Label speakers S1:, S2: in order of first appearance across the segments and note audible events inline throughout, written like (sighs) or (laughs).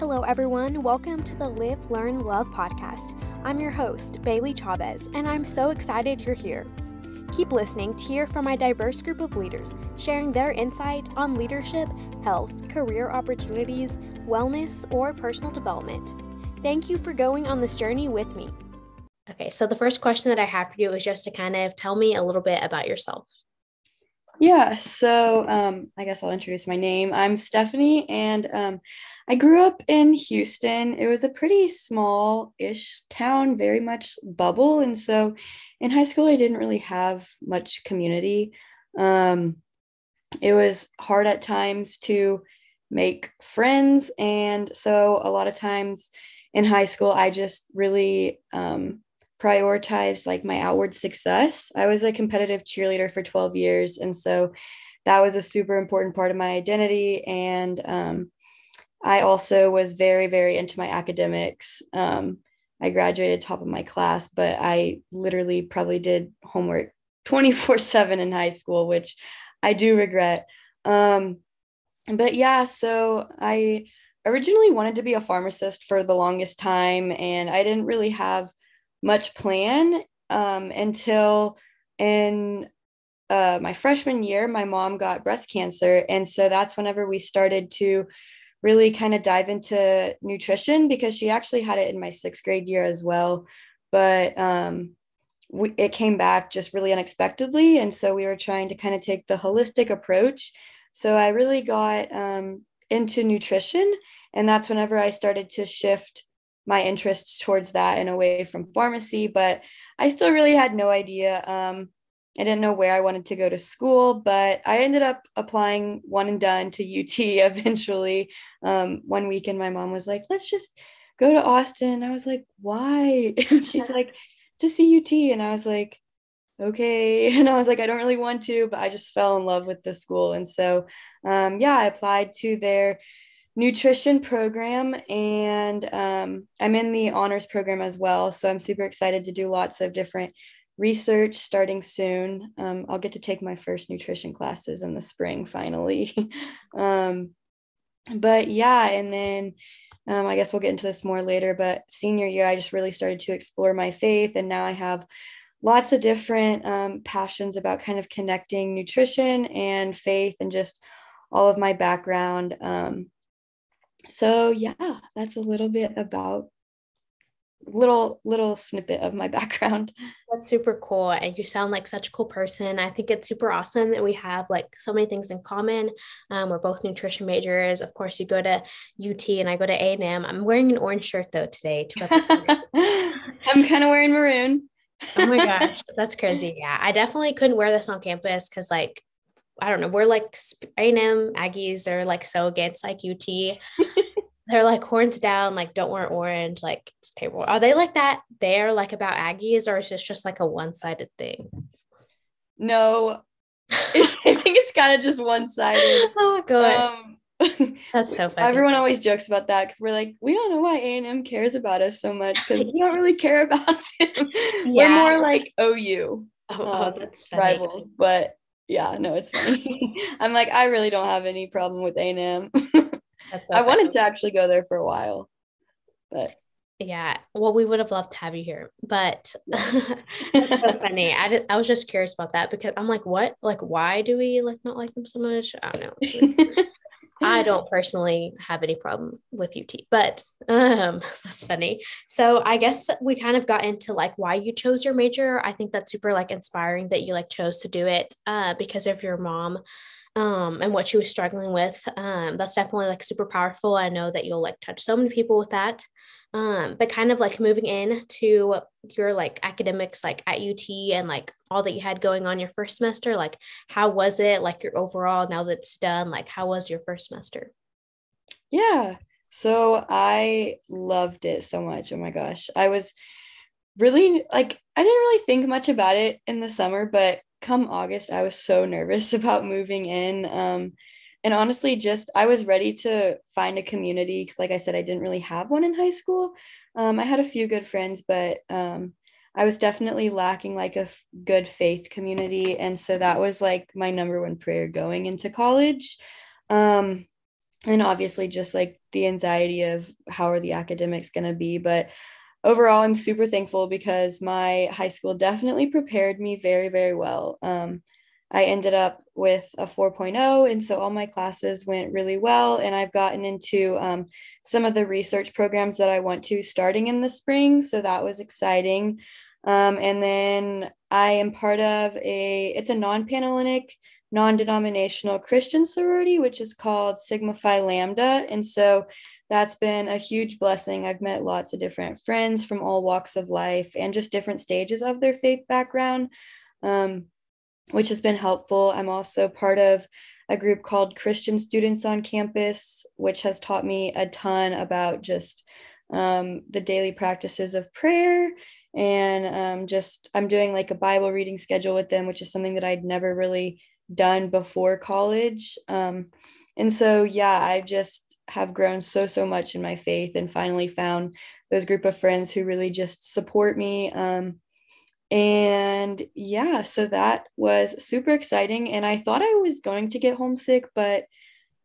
S1: Hello, everyone. Welcome to the Live, Learn, Love podcast. I'm your host, Bailey Chavez, and I'm so excited you're here. Keep listening to hear from my diverse group of leaders, sharing their insight on leadership, health, career opportunities, wellness, or personal development. Thank you for going on this journey with me. Okay, so the first question that I have for you is just to kind of tell me a little bit about yourself.
S2: Yeah, so um, I guess I'll introduce my name. I'm Stephanie, and um, I grew up in Houston. It was a pretty small ish town, very much bubble. And so in high school, I didn't really have much community. Um, it was hard at times to make friends. And so a lot of times in high school, I just really um, prioritized like my outward success. I was a competitive cheerleader for 12 years. And so that was a super important part of my identity. And um, I also was very, very into my academics. Um, I graduated top of my class, but I literally probably did homework (laughs) 24 7 in high school, which I do regret. Um, but yeah, so I originally wanted to be a pharmacist for the longest time, and I didn't really have much plan um, until in uh, my freshman year, my mom got breast cancer. And so that's whenever we started to really kind of dive into nutrition because she actually had it in my sixth grade year as well. But um, we, it came back just really unexpectedly. And so we were trying to kind of take the holistic approach. So I really got um, into nutrition. And that's whenever I started to shift my interests towards that and away from pharmacy, but I still really had no idea. Um, I didn't know where I wanted to go to school, but I ended up applying one and done to UT (laughs) eventually. Um, one weekend, my mom was like, let's just go to Austin. I was like, why? (laughs) And she's like, to see UT. And I was like, okay. (laughs) And I was like, I don't really want to, but I just fell in love with the school. And so, um, yeah, I applied to their nutrition program and um, i'm in the honors program as well so i'm super excited to do lots of different research starting soon. Um, i'll get to take my first nutrition classes in the spring finally. (laughs) Um, but yeah and then um, i guess we'll get into this more later but senior year i just really started to explore my faith and now i have lots of different um, passions about kind of connecting nutrition and faith and just all of my background. Um, so yeah that's a little bit about little little snippet of my (laughs) background.
S1: That's super cool and you sound like such a cool person. I think it's super awesome that we have like so many things in common. Um, we're both nutrition majors. Of course you go to ut and i go to a&m i'm wearing an orange shirt though today to (laughs)
S2: i'm kind of wearing maroon.
S1: Oh my (laughs) gosh that's crazy. Yeah i definitely couldn't wear this on campus because like I don't know, we're like A&M Aggies are like so against like UT. They're like horns down, like don't wear orange, like it's terrible. Are they like that there, like about Aggies, or is this just like a one-sided thing?
S2: No, (laughs) I think it's kind of just one-sided. (laughs)
S1: Oh my god. Um, (laughs) that's so funny.
S2: Everyone always jokes about that because we're like, we don't know why A and M cares about us so much because we don't really care about them. Yeah. We're more like OU.
S1: Oh, oh um, that's
S2: funny. rivals, but yeah, no, it's funny. I'm like, I really don't have any problem with A&M. so I wanted to actually go there for a while, but
S1: yeah, well, we would have loved to have you here, but (laughs) that's so funny. I did, I was just curious about that because I'm like, what? Like, why do we like not like them so much? I don't know. (laughs) I don't personally have any problem with UT, but um, (laughs) that's funny. So I guess we kind of got into like why you chose your major. I think that's super like inspiring that you like chose to do it uh, because of your mom um, and what she was struggling with. Um, that's definitely like super powerful. I know that you'll like touch so many people with that. Um, but kind of like moving in to your like academics like at UT and like all that you had going on your first semester, like how was it like your overall now that it's done? Like how was your first semester?
S2: Yeah. So I loved it so much. Oh my gosh. I was really like I didn't really think much about it in the summer, but come August, I was so nervous (laughs) about moving in. Um, and honestly just i was ready to find a community because like i said i didn't really have one in high school um, i had a few good friends but um, i was definitely lacking like a f- good faith community and so that was like my number one prayer going into college um, and obviously just like the anxiety of how are the academics going to be but overall i'm super thankful because my high school definitely prepared me very very well. Um, i ended up with a 4.0 and so all my classes went really well and i've gotten into um, some of the research programs that i want to starting in the spring so that was exciting. Um, and then i am part of a it's a non-panhellenic non denominational Christian sorority, which is called Sigma Phi Lambda. And so that's been a huge blessing. I've met lots of different friends from all walks of life and just different stages of their faith background, um, which has been helpful. I'm also part of a group called Christian Students on Campus, which has taught me a ton about just um, the daily practices of prayer and um, just i'm doing like a bible reading schedule with them which is something that i'd never really done before college. Um, and so, yeah, I just have grown so, so much in my faith and finally found those group of friends who really just support me. Um, and yeah, so that was super exciting. And I thought I was going to get homesick, but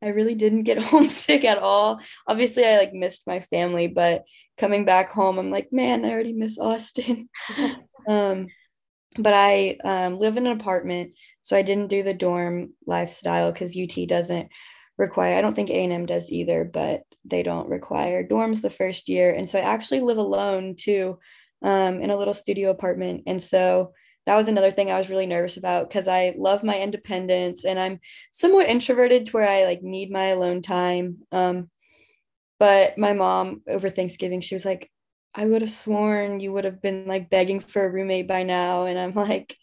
S2: I really didn't get (laughs) homesick at all. Obviously, I like missed my family, but coming back home, I'm like, man, I already miss Austin. (laughs) um, but I um, live in an apartment, so I didn't do the dorm lifestyle because UT doesn't require. I don't think A and M does either, but they don't require dorms the first year, and so I actually live alone too, um, in a little studio apartment, and so that was another thing I was really nervous about because I love my independence and I'm somewhat introverted to where I like need my alone time. Um, but my mom over Thanksgiving, she was like, I would have sworn you would have been like begging for a roommate by now. And I'm like,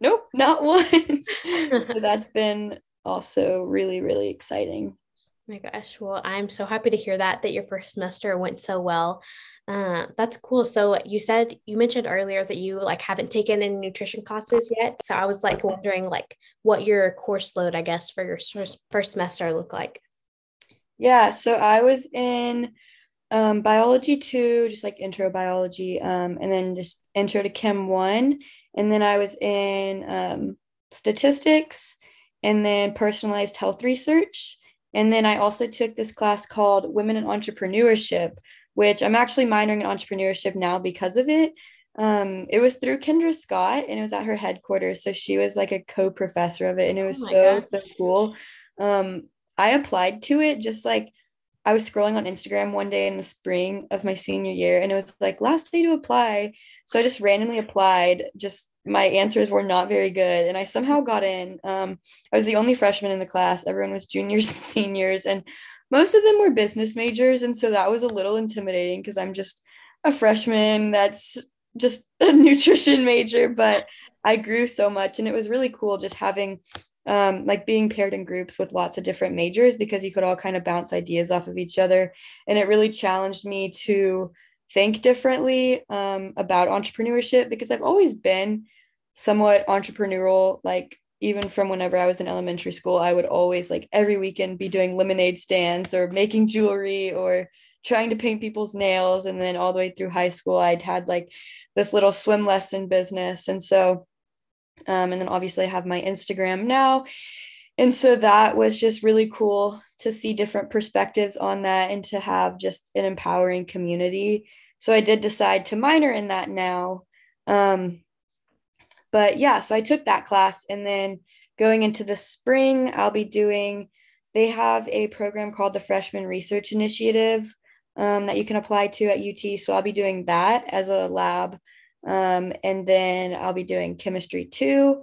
S2: nope, not once. (laughs) so that's been also really, really exciting.
S1: Oh my gosh. Well, I'm so happy to hear that, that your first semester went so well. Uh, that's cool. So you said, you mentioned earlier that you like haven't taken any nutrition classes yet. So I was like wondering like what your course load, I guess, for your first, semester looked like.
S2: Yeah. So I was in um, biology two, just like intro biology, um, and then just intro to chem one. And then I was in um, statistics and then personalized health research. And then I also took this class called Women in Entrepreneurship, which I'm actually minoring in entrepreneurship now because of it. Um, it was through Kendra Scott and it was at her headquarters. So she was like a co professor of it. And it was oh so, gosh. so cool. Um, I applied to it just like I was scrolling on Instagram one day in the spring of my senior year and it was like last day to apply. So I just randomly applied. Just my answers were not very good and I somehow got in. Um, I was the only freshman in the class. Everyone was juniors (laughs) and seniors and most of them were business majors and so that was a little intimidating because I'm just a freshman that's just (laughs) a nutrition major, but I grew so much and it was really cool just having um, like being paired in groups with lots of different majors because you could all kind of bounce ideas off of each other. And it really challenged me to think differently um, about entrepreneurship because I've always been somewhat entrepreneurial. Like, even from whenever I was in elementary school, I would always, like, every weekend be doing lemonade stands or making jewelry or trying to paint people's nails. And then all the way through high school, I'd had like this little swim lesson business. And so um, and then obviously I have my Instagram now. And so that was just really cool to see different perspectives on that and to have just an empowering community. So I did decide to minor in that now. Um, but yeah, so I took that class and then going into the spring, I'll be doing, they have a program called the Freshman Research Initiative um, that you can apply to at UT. So I'll be doing that as a lab um, and then I'll be doing chemistry two.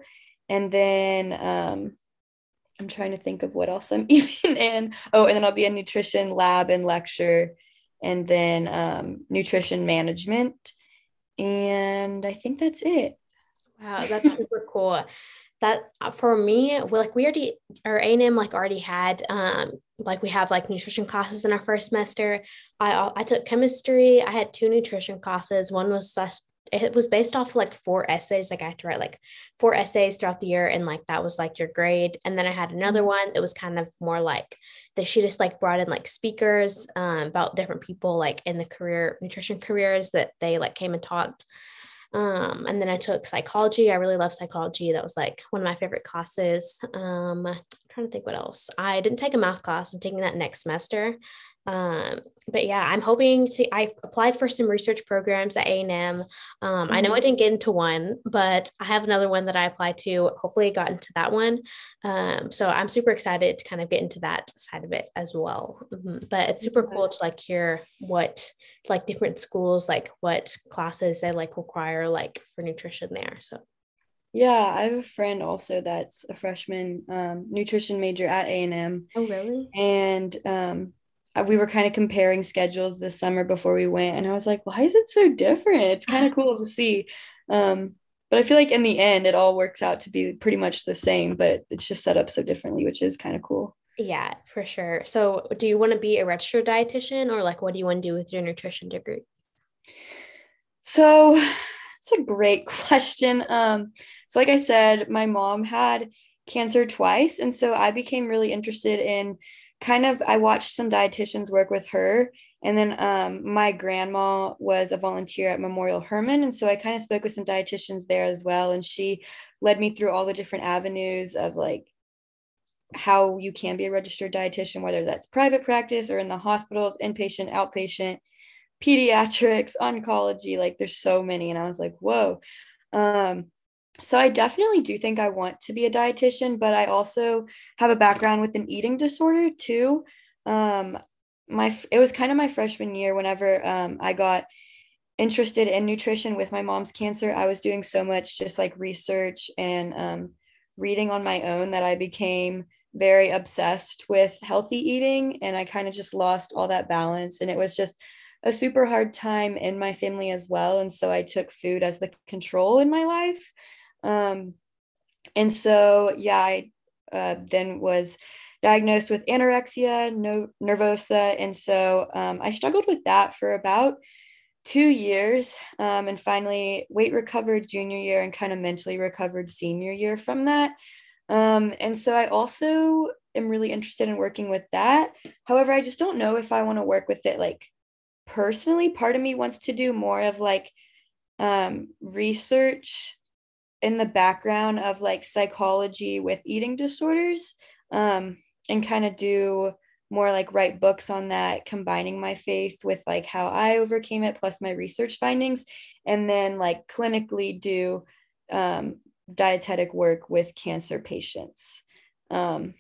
S2: And then um, I'm trying to think of what else I'm (laughs) even in. Oh, and then I'll be a nutrition lab and lecture, and then um, nutrition management. And I think that's it.
S1: Wow, that's (laughs) super cool. That for me, like we already, our A&M like already had, um, like we have like nutrition classes in our first semester. I I took chemistry. I had two nutrition classes. One was it was based off like four essays. Like I had to write like four essays throughout the year, and like that was like your grade. And then I had another mm-hmm. one that was kind of more like that she just like brought in like speakers um, about different people like in the career nutrition careers that they like came and talked. Um, and then I took psychology. I really love psychology. That was like one of my favorite classes. Um, I'm trying to think what else. I didn't take a math class. I'm taking that next semester. Um, but yeah, I'm hoping to. I applied for some research programs at A and M. Um, I know I mm-hmm. didn't get into one, but I have another one that I applied to. Hopefully, I got into that one. Um, so I'm super excited to kind of get into that side of it as well. Mm-hmm. But it's super cool to like hear what like different schools like what classes they like require like for nutrition there. So
S2: yeah, I have a friend also that's a freshman um, nutrition major at A and M.
S1: Oh, really?
S2: And um, we were kind of comparing schedules this summer before we went and i was like why is it so different it's kind of (laughs) cool to see um, but i feel like in the end it all works out to be pretty much the same but it's just set up so differently which is kind of cool
S1: yeah for sure so do you want to be a registered dietitian or like what do you want to do with your nutrition degree
S2: so (sighs) it's a great (laughs) question um, so like i said my mom had cancer twice and so i became really interested in kind of I watched some dietitians work with her. And then um, my grandma was a volunteer at Memorial Hermann. And so I kind of spoke with some dietitians there as well. And she led me through all the different avenues of like how you can be a registered dietitian, whether that's private practice or in the hospitals, inpatient, outpatient, pediatrics, oncology. Like there's so many. And I was like, whoa. Um, so I definitely do think I want to be a dietitian, but I also have a background with an eating disorder too. Um, my it was kind of my freshman year whenever um, I got interested in nutrition with my mom's cancer. I was doing so much just like research and um, reading on my own that I became very obsessed with healthy eating, and I kind of just lost all that balance. And it was just a super hard time in my family as well. And so I took food as the control in my life. Um, and so, yeah, I uh, then was diagnosed with anorexia no, nervosa. And so um, I struggled with that for about two years um, and finally weight recovered junior year and kind of mentally recovered senior year from that. Um, and so I also am really interested in working with that. However, I just don't know if I want to work with it like personally. Part of me wants to do more of like um, research in the background of like psychology with eating disorders um, and kind of do more like write books on that combining my faith with like how i overcame it plus my research findings and then like clinically do um, dietetic work with cancer patients um,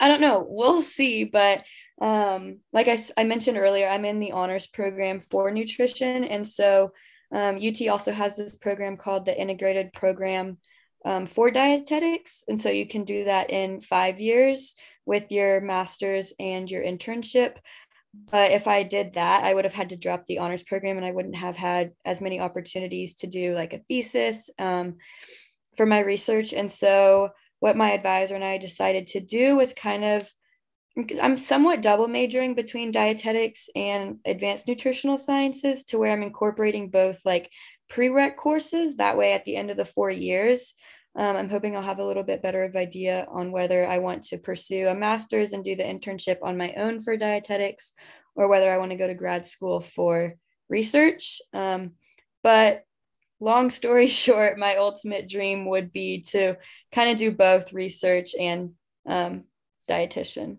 S2: i don't know we'll (laughs) see but um, like I, I mentioned earlier i'm in the honors program for nutrition and so um, UT also has this program called the Integrated Program um, for Dietetics. And so you can do that in five years with your master's and your internship. But if I did that, I would have had to drop the honors program and I wouldn't have had as many opportunities to do like a thesis um, for my research. And so, what my advisor and I decided to do was kind of I'm somewhat double majoring between dietetics and advanced nutritional sciences to where I'm incorporating both like prereq courses. That way, at the end of the four years, um, I'm hoping I'll have a little bit better of idea on whether I want to pursue a master's and do the internship on my own for dietetics or whether I want to go to grad school for research. Um, but long (laughs) story short, my ultimate dream would be to kind of do both research and um, dietitian.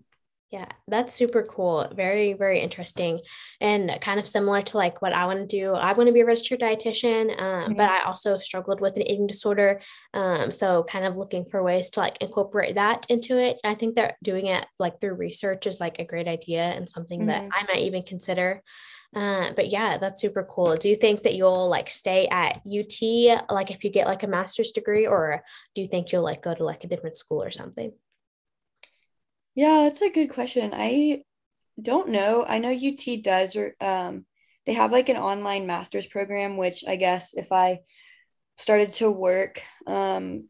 S1: Yeah, that's super cool. Very, very interesting and kind of similar to like what I want to do. I want to be a registered dietitian, um, mm-hmm. but I also struggled with an eating disorder. Um, so kind of looking for ways to like incorporate that into it. I think that doing it like through research is like a great idea and something mm-hmm. that I might even consider. Uh, but yeah, that's super cool. Do you think that you'll like stay at UT, like if you get like a master's degree, or do you think you'll like go to like a different school or something?
S2: Yeah, that's a good question. I don't know. I know UT does, or um, they have like an online master's program, which I guess if I started to work um,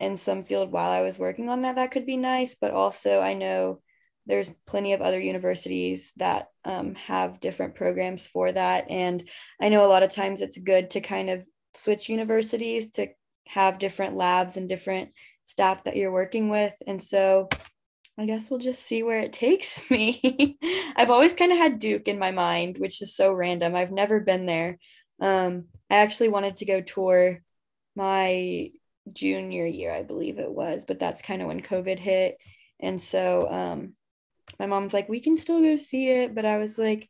S2: in some field while I was working on that, that could be nice. But also, I know there's plenty of other universities that um, have different programs for that. And I know a lot of times it's good to kind of switch universities to have different labs and different staff that you're working with. And so I guess we'll just see where it takes (laughs) me. I've always kind of had Duke in my mind, which is so random. I've never been there. Um, I actually wanted to go tour my junior year, I believe it was, but that's kind of when COVID hit. And so um, my mom's like, we can still go see it. But I was like,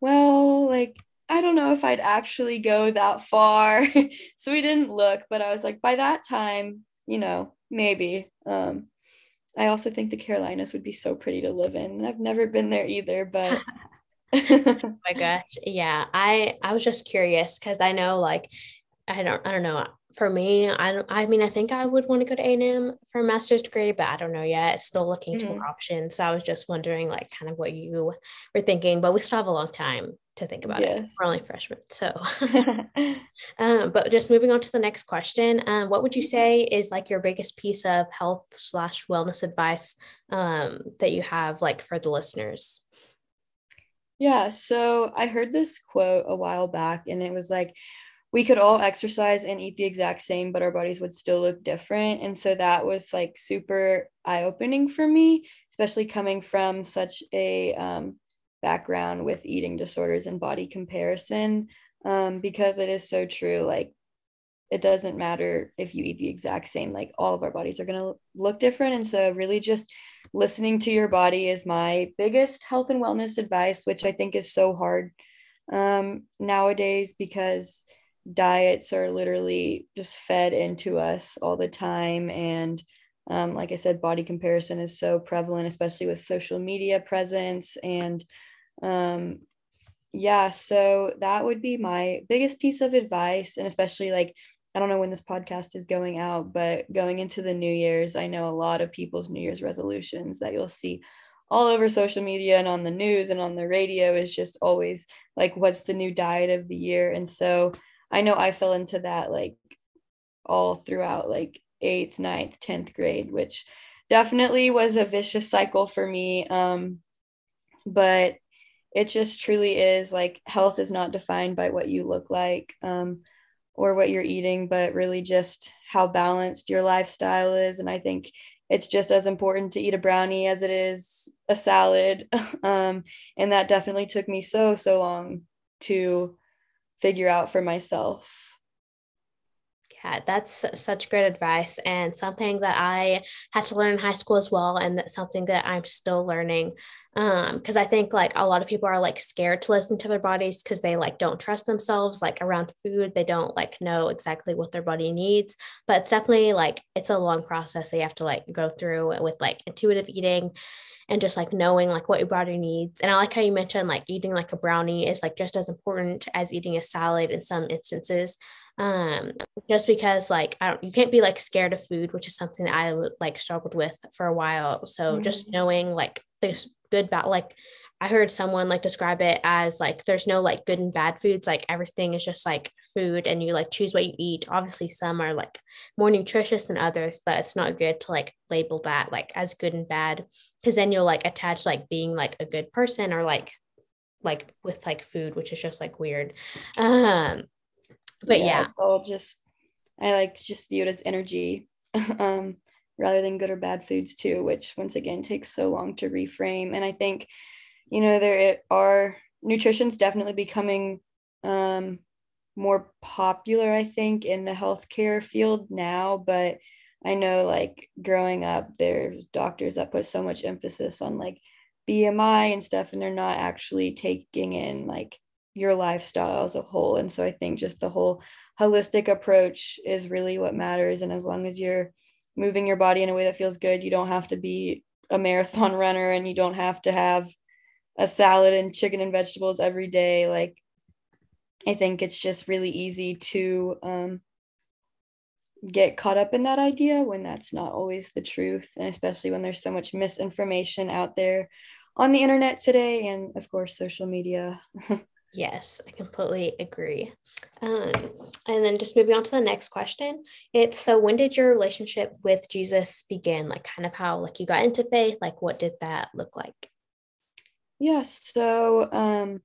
S2: well, like, I don't know if I'd actually go that far. (laughs) so we didn't look, but I was like, by that time, you know, maybe. Um, I also think the Carolinas would be so pretty to live in. I've never been there either, but (laughs) (laughs)
S1: oh my gosh. Yeah. I I was just curious because I know like I don't I don't know. For me, I don't I mean I think I would want to go to A&M for a master's degree, but I don't know yet. Still looking mm-hmm. to more options. So I was just wondering like kind of what you were thinking, but we still have a long time to think about yes. it. We're only freshmen. So (laughs) (laughs) um, but just moving on to the next question. Um, what would you say is like your biggest piece of health slash wellness advice um, that you have like for the listeners?
S2: Yeah, so I heard this quote a while back, and it was like, we could all exercise and eat the exact same, but our bodies would still look different. And so that was like super eye opening for me, especially coming from such a um, background with eating disorders and body comparison, um, because it is so true. Like, it doesn't matter if you eat the exact same, like, all of our bodies are going to look different. And so, really, just listening to your body is my biggest health and wellness advice, which I think is so hard um, nowadays because diets are literally just fed into us all the time. And um, like I said, body comparison is so prevalent, especially with social media presence. And um, yeah, so that would be my biggest piece of advice. And especially like I don't know when this podcast is going out, but going into the New Year's, I know a lot of people's New Year's resolutions that you'll see all over social media and on the news and on the radio is just always like, what's the new diet of the year? And so I know I fell into that like all throughout like eighth, ninth, 10th grade, which definitely was a vicious cycle for me. Um, but it just truly is like health is not defined by what you look like. Um, or what you're eating, but really just how balanced your lifestyle is. And I think it's just as important to eat a brownie as it is a salad. (laughs) um, and that definitely took me so, so long to figure out for myself.
S1: That's such great advice and something that I had to learn in high school as well. And that's something that I'm still learning. Um, because I think like a lot of people are like scared to listen to their bodies because they like don't trust themselves like around food. They don't like know exactly what their body needs. But it's definitely like it's a long process they have to like go through with like intuitive eating and just like knowing like what your body needs. And I like how you mentioned like eating like a brownie is like just as important as eating a salad in some instances um just because like I don't you can't be like scared of food which is something that I like struggled with for a while. So mm-hmm. just knowing like this good bad like I heard someone like describe it as like there's no like good and bad foods. Like everything is just like food and you like choose what you eat. Obviously some are like more nutritious than others but it's not good to like label that like as good and bad because then you'll like attach like being like a good person or like like with like food which is just like weird. Um but yeah, yeah.
S2: all just I like to just view it as energy (laughs) um, rather than good or bad foods too, which once again takes so long to reframe. And I think, you know, there are nutrition's definitely becoming um, more popular, I think, in the healthcare field now. But I know, like growing up, there's doctors that put so much emphasis on like BMI and stuff, and they're not actually taking in like your lifestyle as a whole. And so I think just the whole holistic approach is really what matters. And as long as you're moving your body in a way that feels good, you don't have to be a marathon (laughs) runner and you don't have to have a salad and chicken and vegetables every day. Like, I think it's just really easy to um, get caught up in that idea when that's not always the truth. And especially when there's so much misinformation out there on the internet today and, of course, social media. (laughs)
S1: Yes, I completely agree. Um, and then just moving on to the next question. It's so when did your relationship with Jesus begin? Like kind of how like you got into faith, like what did that look like?
S2: Yeah, so um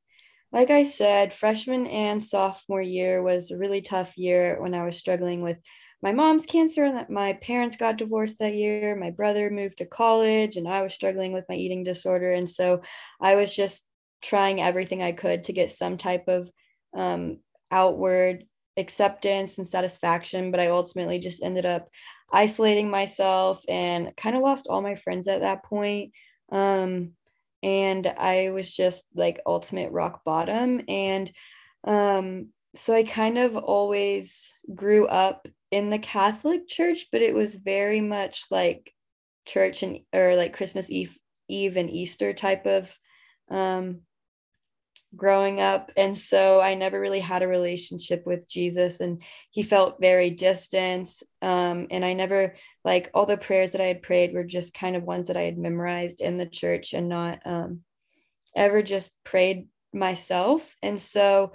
S2: like I said, freshman and sophomore year was a really tough year when I was struggling with my mom's cancer and that my parents got divorced that year. My brother moved to college and I was struggling with my eating disorder. And so I was just trying everything I could to get some type of um, outward acceptance and satisfaction but i ultimately just ended up isolating myself and kind of lost all my friends at that point. Um, and i was just like ultimate rock bottom. And um, so i kind of always grew up in the catholic church but it was very much like church and or like christmas eve eve and easter type of um, growing up. And so I never really had a relationship with Jesus, and he felt very distant. Um, and I never, like, all the prayers that I had prayed were just kind of ones that I had memorized in the church and not um, ever just prayed myself. And so,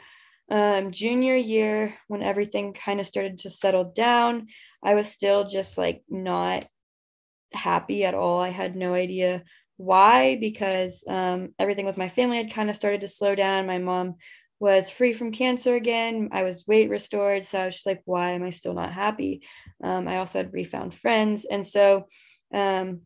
S2: um, junior year, when everything kind of started to settle down, I was still just like not happy at all. I had no idea why? Because um, everything with my family had kind of started to slow down. My mom was free from cancer again. I was weight restored. So I was just like, why am I still not happy? Um, I also had refound friends. And so um,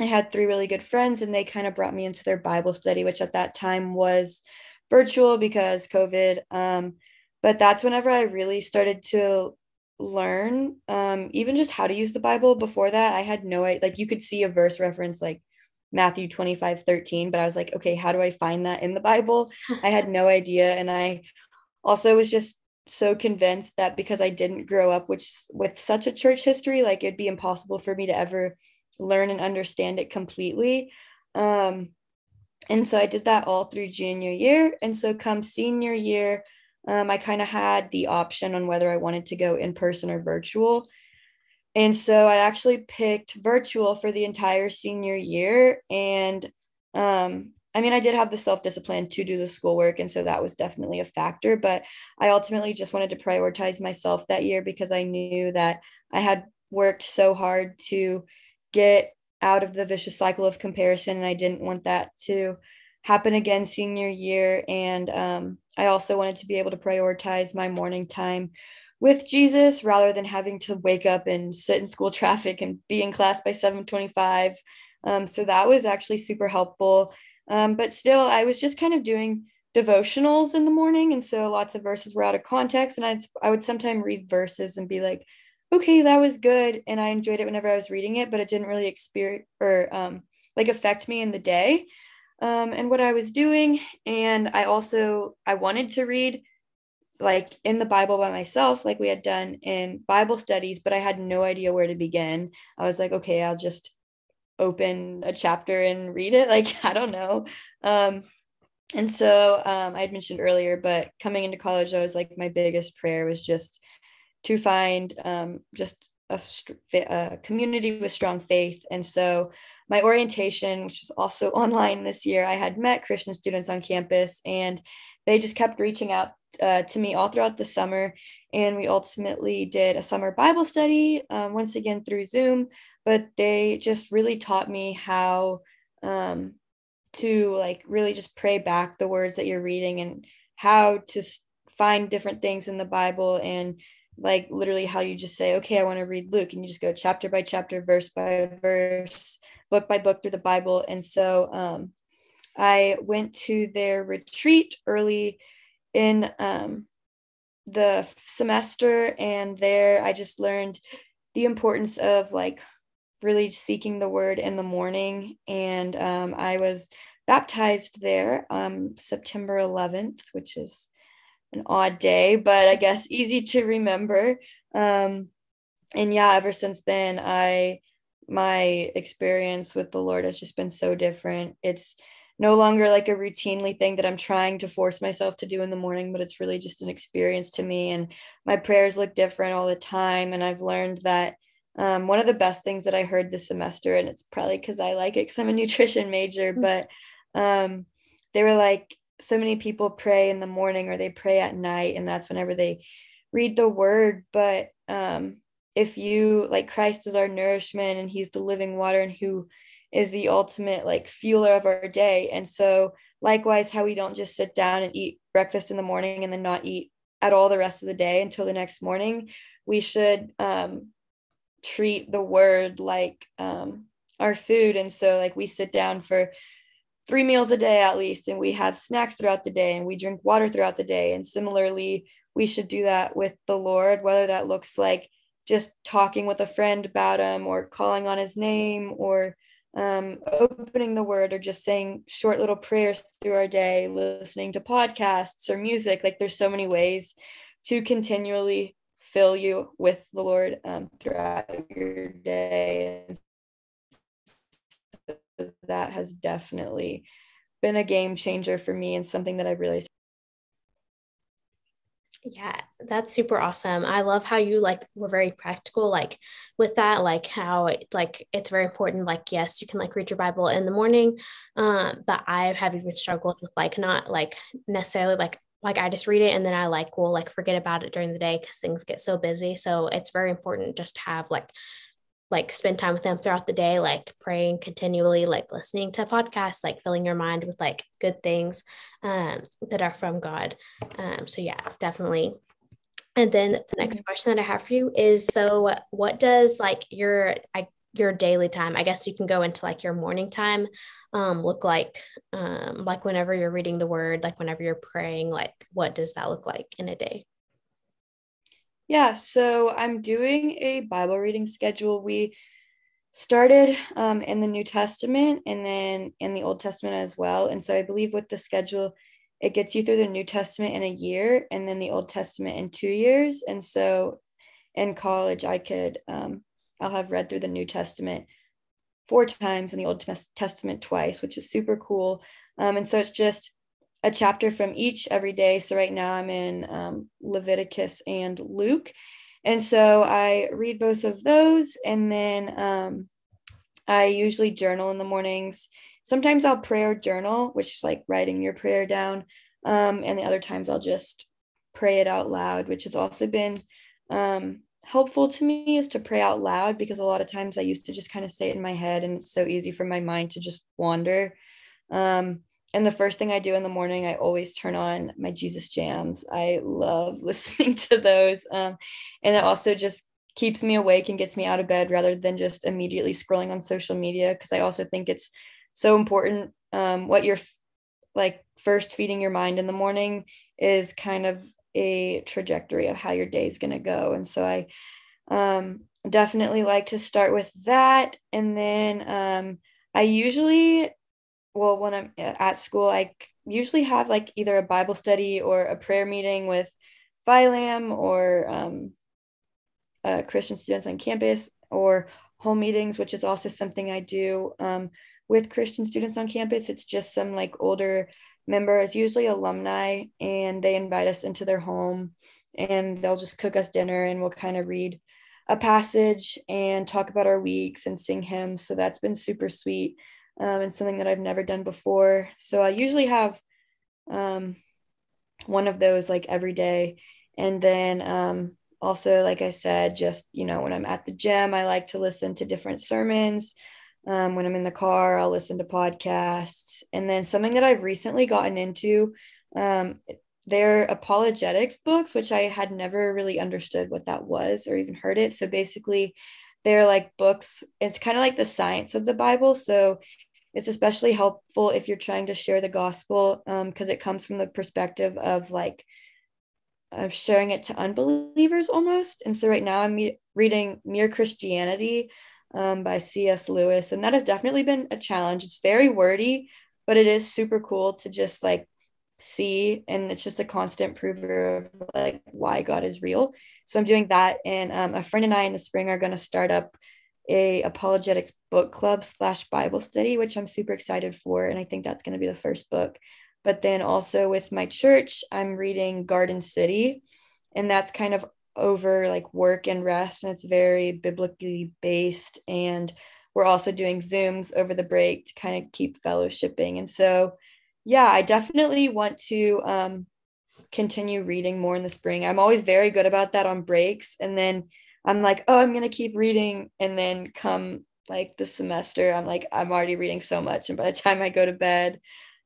S2: I had three really good friends, and they kind of brought me into their Bible study, which at that time was virtual because COVID. Um, but that's whenever I really started to learn um, even just how to use the Bible. Before that, I had no. Like you could see a verse reference like Matthew 25, 13, but I was like, okay, how do I find that in the Bible? (laughs) I had no idea. And I also was just so convinced that because I didn't grow up which with such a church history, like it'd be impossible for me to ever learn and understand it completely. Um, and so I did that all through junior year. And so come senior year, um, I kind of had the option on whether I wanted to go in person or virtual. And so I actually picked virtual for the entire senior year. And um, I mean, I did have the self discipline to do the schoolwork. And so that was definitely a factor. But I ultimately just wanted to prioritize myself that year because I knew that I had worked so hard to get out of the vicious cycle of comparison. And I didn't want that to happen again senior year. And um, I also wanted to be able to prioritize my morning time with Jesus rather than having to wake up and sit in school traffic and be in class by 725. Um, so that was actually super helpful. Um, but still, I was just kind of doing devotionals in the morning. And so lots of verses were out of context. And I'd, I would sometimes read verses and be like, okay, that was good. And I enjoyed it whenever I was reading it, but it didn't really experience or um, like affect me in the day um, and what I was doing. And I also, I wanted to read like in the Bible by myself, like we had done in Bible studies, but I had no idea where to begin. I was like, okay, I'll just open a chapter and read it. (laughs) Like, I don't know. Um, and so um, I had mentioned earlier, but coming into college, I was like, my biggest prayer was just to find um, just a, a community with strong faith. And so my orientation, which was also (laughs) online this year, I had met Christian students on campus and they just kept reaching out uh, to me all throughout the summer. And we ultimately did a summer Bible study um, once again through Zoom. But they just really taught me how um, to like really just pray back the words that you're reading and how to find different things in the Bible and like literally how you just say, okay, I want to read Luke, and you just go chapter by chapter, verse by verse, book by book through the Bible. And so um, I went to their retreat early in um, the semester, and there I just learned the importance of like really seeking the word in the morning. And um, I was baptized there um, September 11th, which is an odd day, but I guess easy to remember. Um, and yeah, ever since then, I my experience with the Lord has just been so different. It's no longer like a routinely thing that I'm trying to force myself to do in the morning, but it's really just an experience to me. And my prayers look different all the time. And I've learned that um, one of the best things that I heard this semester, and it's probably because I like it because I'm a (laughs) nutrition major, mm-hmm. but um, they were like, so many people pray in the morning or they pray at night, and that's whenever they read the word. But um, if you like Christ is our nourishment and he's the living water and who is the ultimate like fueler of our day. And so likewise how we don't just sit down and eat breakfast in the morning and then not eat at all the rest of the day until the next morning, we should um, treat the word like um, our food. And so like we sit down for three meals a day at least and we have snacks throughout the day and we drink water throughout the day and similarly we should do that with the Lord, whether that looks like just talking with a friend about him or calling on his name or um, opening the word or just saying short little prayers through our day, listening to podcasts or music. Like there's so many ways to continually fill you with the Lord um, throughout your day. that has definitely been a game changer for me and something that I've realized
S1: yeah, that's super awesome. I love how you like were very practical, like with that, like how it, like it's very important. Like, yes, you can like read your Bible in the morning, um, but I have even struggled with like not like necessarily like like I just read it and then I like will like forget about it during the day because things get so busy. So it's very important just to have like like spend time with them throughout the day, like praying continually, like listening to podcasts, like filling your mind with like good things um, that are from God. Um, so yeah, definitely. And then the next mm-hmm. question that I have for you is so what does like your I, your daily time, I guess you can go into like your morning time um, look like um, like whenever you're reading the word, like whenever you're praying, like what does that look like in a day?
S2: Yeah, so I'm doing a Bible reading schedule. We started um, in the New Testament and then in the Old Testament as well. And so I believe with the schedule, it gets you through the New Testament in a year and then the Old Testament in two years. And so in college, I could, um, I'll have read through the New Testament four times and the Old Testament twice, which is super cool. Um, and so it's just a chapter from each every day. So right now I'm in um, Leviticus and Luke. And so I read both of those and then um, I usually journal in the mornings. Sometimes I'll prayer journal, which is like writing your prayer down. Um, and the other times I'll just pray it out loud, which has also been um, helpful to me is to pray out loud because a lot of times I used to just kind of say it in my head and it's so easy for my mind to just wander. Um, and the first thing I do in the morning, I always turn on my Jesus jams. I love (laughs) listening to those. Um, and it also just keeps me awake and gets me out of bed rather than just immediately scrolling on social media. Because I also think it's so important um, what you're like first feeding your mind in the morning is kind of a trajectory of how your day is going to go. And so I um, definitely like to start with that. And then um, I usually well when i'm at school i usually have like either a bible study or a prayer meeting with philam or um, uh, christian students on campus or home meetings which is also something i do um, with christian students on campus. It's just some like older members usually alumni and they invite us into their home and they'll just cook us dinner and we'll kind of read a passage and talk about our weeks and sing hymns. So that's been super sweet um, and something that I've never done before. So I usually have um, one of those like every day. And then um, also, like I said, just, you know, when I'm at the gym, I like to listen to different sermons. Um, when I'm in the car, I'll listen to podcasts. And then something that I've recently gotten into, um, they're apologetics books, which I had never really understood what that was or even heard it. So basically, they're like books, it's kind of like the science of the Bible. So it's especially helpful if you're trying to share the gospel because um, it comes from the perspective of like of sharing it to unbelievers almost. And so right now i'm me- reading mere christianity um, by cs lewis and that has definitely been a challenge. It's very wordy but it is super cool to just like see and it's just a constant prover of like why god is real. So i'm doing that and um, a friend and i in the spring are going to start up a apologetics book club slash Bible study, which I'm super excited for. And I think that's going to be the first book. But then also with my church, I'm reading Garden City, and that's kind of over like work and rest, and it's very biblically based. And we're also doing Zooms over the break to kind of keep fellowshipping. And so, yeah, I definitely want to um, continue reading more in the spring. I'm always very good about that on breaks. And then I'm like, oh, I'm gonna keep reading, and then come like the semester, I'm like, I'm already reading so much, and by the time I go to bed,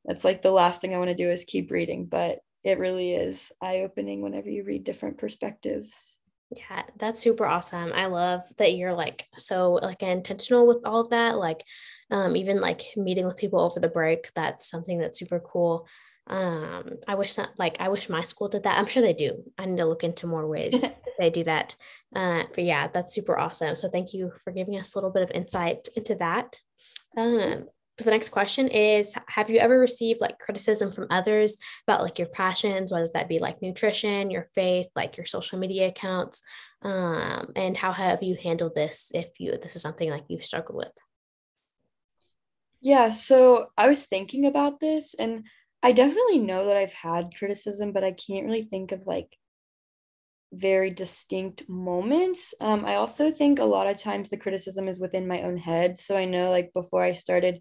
S2: that's like the last thing I want to do is keep reading. But it really is eye opening whenever you read different perspectives.
S1: Yeah, that's super awesome. I love that you're like so like intentional with all of that. Like um even like meeting with people over the break, that's something that's super cool. Um I wish that like I wish my school did that. I'm sure they do. I need to look into more ways (laughs) they do that. Uh but yeah, that's super awesome. So thank you for giving us a little bit of insight into that. Um the next question is have you ever received like criticism from others about like your passions whether that be like nutrition your faith like your social media accounts um, and how have you handled this if you this is something like you've struggled with
S2: yeah so i was thinking about this and i definitely know that i've had criticism but i can't really think of like very distinct moments um, i also think a lot of times the criticism is within my own head so i know like before i started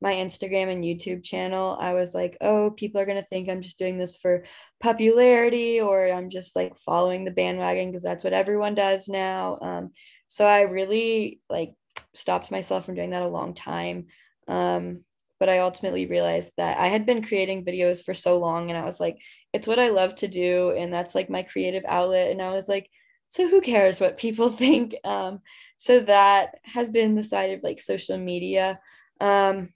S2: my Instagram and YouTube channel, I was like, oh, people are going to think I'm just doing this for popularity or I'm just like following the bandwagon because that's what everyone does now. Um, so I really like stopped myself from doing that a long time. Um, but I ultimately realized that I had been creating videos for so long and I was like, it's what I love to do. And that's like my creative outlet. And I was like, so who cares what people (laughs) think? Um, so that has been the side of like social media. Um,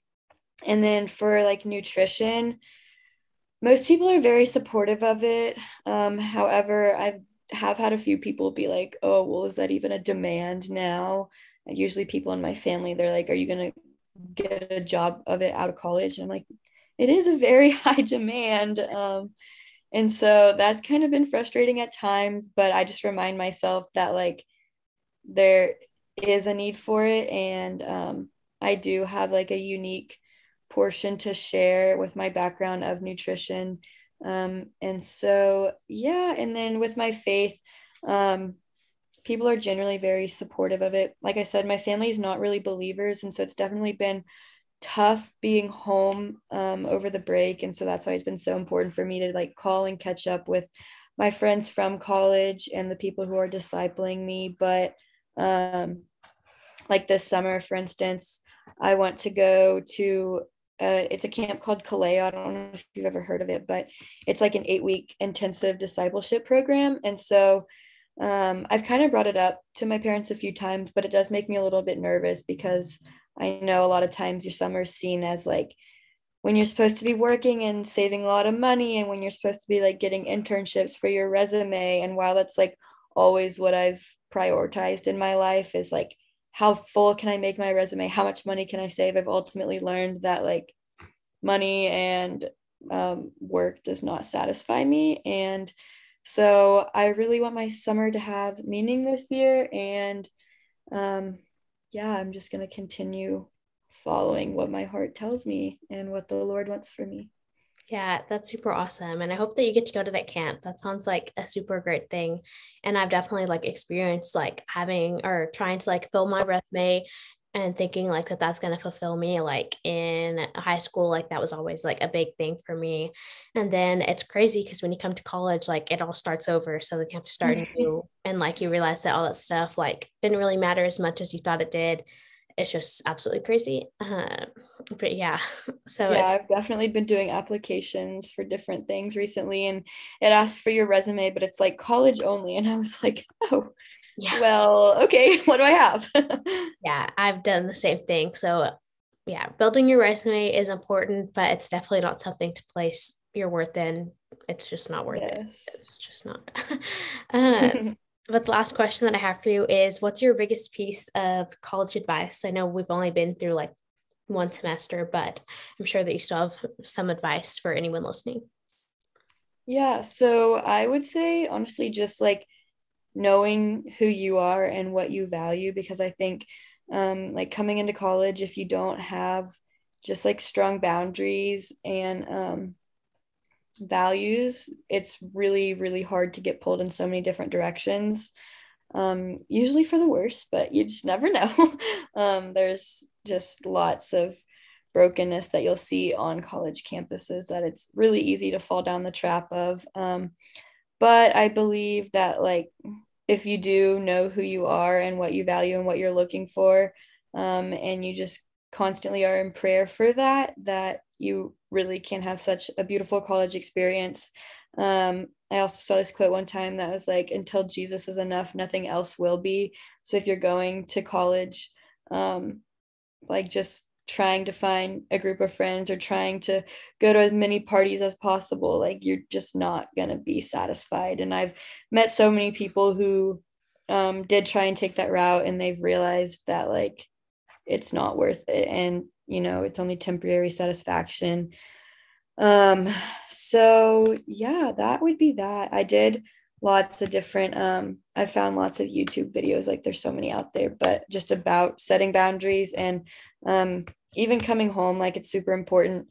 S2: and then for like nutrition, most people are very supportive of it. Um, however, I have had a few people be like, oh, well, is that even a demand now? And usually people in my family, they're like, are you to get a job of it out of college? And I'm like, it is a very (laughs) high demand. Um, and so that's kind of been frustrating at times, but I just remind myself that like there is a need for it. And um, I do have like a unique portion to share with my background of nutrition. Um, and so, yeah, and then with my faith, um, people are generally very supportive of it. Like I said, my family is not really believers. And so it's definitely been tough being home um, over the break. And so that's why it's been so important for me to like call and catch up with my friends from college and the people who are discipling me. But um, like this summer, for instance, I want to go to uh, it's a camp called Kaleo. I don't know if you've ever heard of it, but it's like an eight week intensive discipleship program. And so um, I've kind of brought it up to my parents a few times, but it does make me a little bit nervous because I know a lot of times your summer is seen as like when you're supposed to be working and saving a lot of money and when you're supposed to be like getting internships for your resume. And while that's like always what I've prioritized in my life is like how full can I make my resume? How much money can I save? I've ultimately learned that like money and um, work does not satisfy me. And so I really want my summer to have meaning this year. And um, yeah, I'm just going to continue following what my heart tells me and what the Lord wants for me.
S1: Yeah, that's super awesome. And I hope that you get to go to that camp. That sounds like a super great thing. And I've definitely like experienced like having or trying to like fill my resume and thinking like that that's going to fulfill me like in high school like that was always like a big thing for me and then it's crazy because when you come to college like it all starts over so then you have to start new and like you realize that all that stuff like didn't really matter as much as you thought it did it's just absolutely crazy. Uh, but yeah, (laughs) so
S2: yeah, I've definitely been doing applications for different things recently, and it asks for your resume, but it's like college only, and I was like, (laughs) oh, yeah. well, okay, (laughs) what do I have? (laughs)
S1: yeah, I've done the same thing. So yeah, building your resume is important, but it's definitely not something to place your worth in. It's just not worth yes. it. It's just not. (laughs) uh, but the last question that I have for you is what's your biggest piece of college advice? I know we've only been through like one semester, but I'm sure that you still have some advice for anyone listening.
S2: Yeah, so I would say honestly just like knowing who you are and what you value because I think um like coming into college if you don't have just like strong boundaries and um values, it's really, really hard to get pulled in so many different directions. Um, usually for the worse, but you just never (laughs) know. um, there's just lots of brokenness that you'll see on college campuses that it's really easy to fall down the trap of. But I believe that, like, if you do know who you are and what you value and what you're looking for, um, and you just constantly are in prayer for that, that you really can have such a beautiful college experience. Um, I also saw this quote one time that was like, until Jesus is enough, nothing else will be. So if you're going to college, um, like just trying to find a group of friends or trying to go to as many parties as possible, like you're just not going to be satisfied. And I've met so many people who um, did try and take that route and they've realized that like it's not worth it. And, you know, it's only temporary satisfaction um so yeah that would be that i did lots of different um i found lots of youtube videos like there's so many out there but just about setting boundaries and um even coming home like it's super important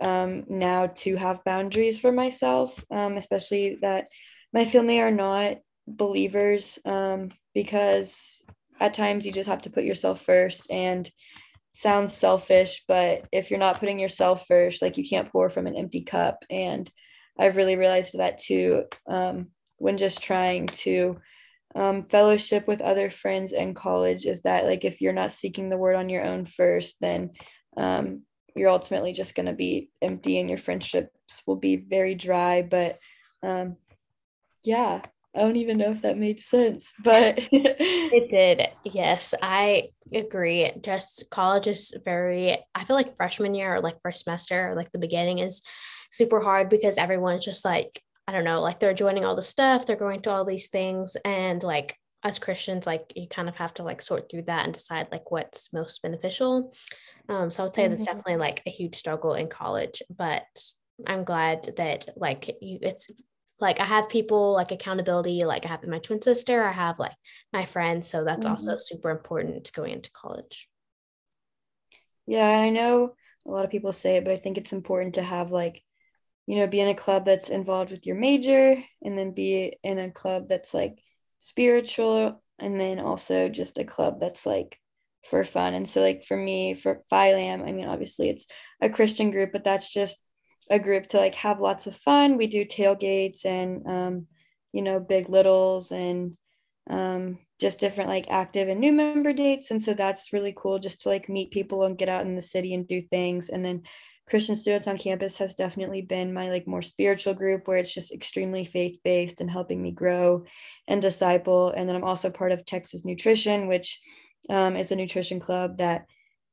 S2: um now to have boundaries for myself um especially that my family are not believers um because at times you just have to put yourself first and sounds selfish, but if you're not putting yourself first, like you can't pour from an empty cup. And I've really realized that too um, when just trying to um, fellowship with other friends in college is that like if you're not seeking the word on your own first, then um, you're ultimately just going to be empty and your friendships will be very dry. But um, yeah, I don't even know if that made sense, (laughs) but
S1: it did. Yes, I agree. Just college is very, I feel like freshman year or like first semester or like the beginning is super hard because everyone's just like, I don't know, like they're joining all the stuff, they're going to all these things. And like as Christians, like you kind of have to like sort through that and decide like what's most beneficial. Um, so I would say mm-hmm. that's definitely like a huge struggle in college, but I'm glad that like you, it's like I have people like accountability, like I have my twin sister, I have like my friends. So that's mm-hmm. also super important going into college.
S2: Yeah, and I know a lot of people say it, but I think it's important to have like, you know, be in a club that's involved with your major and then be in a club that's like spiritual and then also just a club that's like for fun. And so like for me, for Phi Lam, I mean obviously it's a Christian group, but that's just a group to like have lots of fun. We do tailgates and um, you know big littles and um, just different like active and new member dates. And so that's really cool just to like meet people and get out in the city and do things. And then Christian Students on Campus has definitely been my like more spiritual group where it's just extremely faith based and helping me grow and disciple. And then I'm also part of Texas Nutrition, which um, is a nutrition club that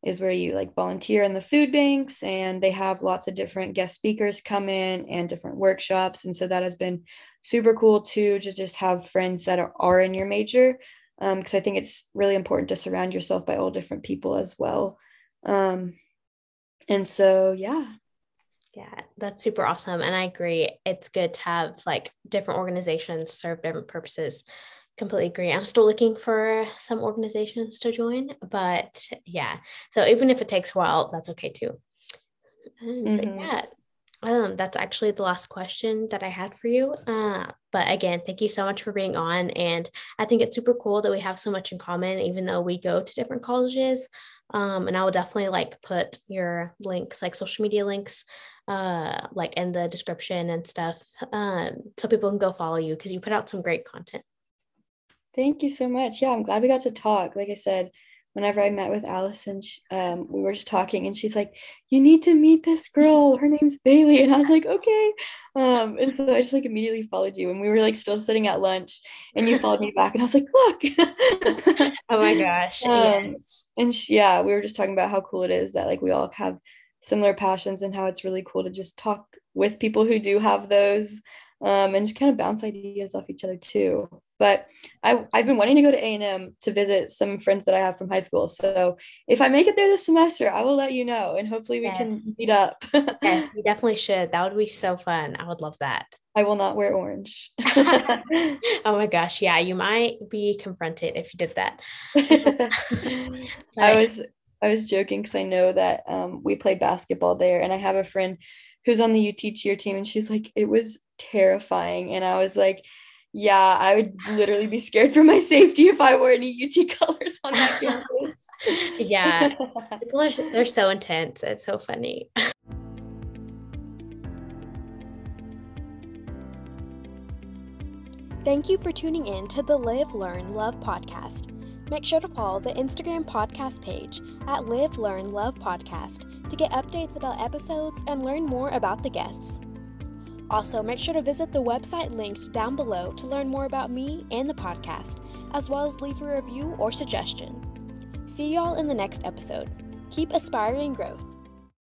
S2: is where you like volunteer in the food banks and they have lots of different guest speakers come in and different workshops and so that has been super cool too to just have friends that are, are in your major because um, i think it's really important to surround yourself by all different people as well um, and so yeah
S1: yeah that's super awesome and i agree it's good to have like different organizations serve different purposes completely agree. I'm still looking for some organizations to join, but yeah. So even if it takes a while, that's okay too. Mm-hmm. Yeah, um, that's actually the last question that I had for you. Uh, but again, thank you so much for being on. And I think it's super cool that we have so much in common, even though we go to different colleges. Um, and I will definitely like put your links, like social media links, uh, like in the description and stuff, um, so people can go follow you because you put out some great content.
S2: Thank you so much. Yeah, I'm glad we got to talk. Like I said, whenever I met with Allison, she, um, we were just talking, and she's like, "You need to meet this girl. Her name's Bailey." And I was like, "Okay." Um, and so I just like immediately followed you, and we were like still sitting at lunch, and you followed me back, and I was like, "Look!" (laughs)
S1: oh my (laughs) gosh! Um, yes.
S2: And she, yeah, we were just talking about how cool it is that like we all have similar passions, and how it's really cool to just talk with people who do have those, um, and just kind of bounce ideas off each other too. But I've, I've been wanting to go to A&M to visit some friends that I have from high school. So if I make it there this semester, I will let you know and hopefully we yes. can meet up. (laughs)
S1: yes, we definitely should. That would be so fun. I would love that.
S2: I will not wear orange. (laughs)
S1: oh my gosh. Yeah, you might be confronted if you did that. (laughs)
S2: I was I was joking because I know that um, we play basketball there and I have a friend who's on the UT cheer team and she's like, it was terrifying. And I was like, yeah, I would literally be scared for my safety if I wore any UT (laughs) colors on that (laughs) campus.
S1: yeah, (laughs) people are they're so intense. It's so funny.
S3: Thank you for tuning in to the Live, Learn, Love podcast. Make sure to follow the Instagram podcast page at Live, Learn, Love podcast to get updates about episodes and learn more about the guests. Also, make sure to visit the website linked down below to learn more about me and the podcast, as well as leave a review or suggestion. See y'all in the next episode. Keep aspiring growth.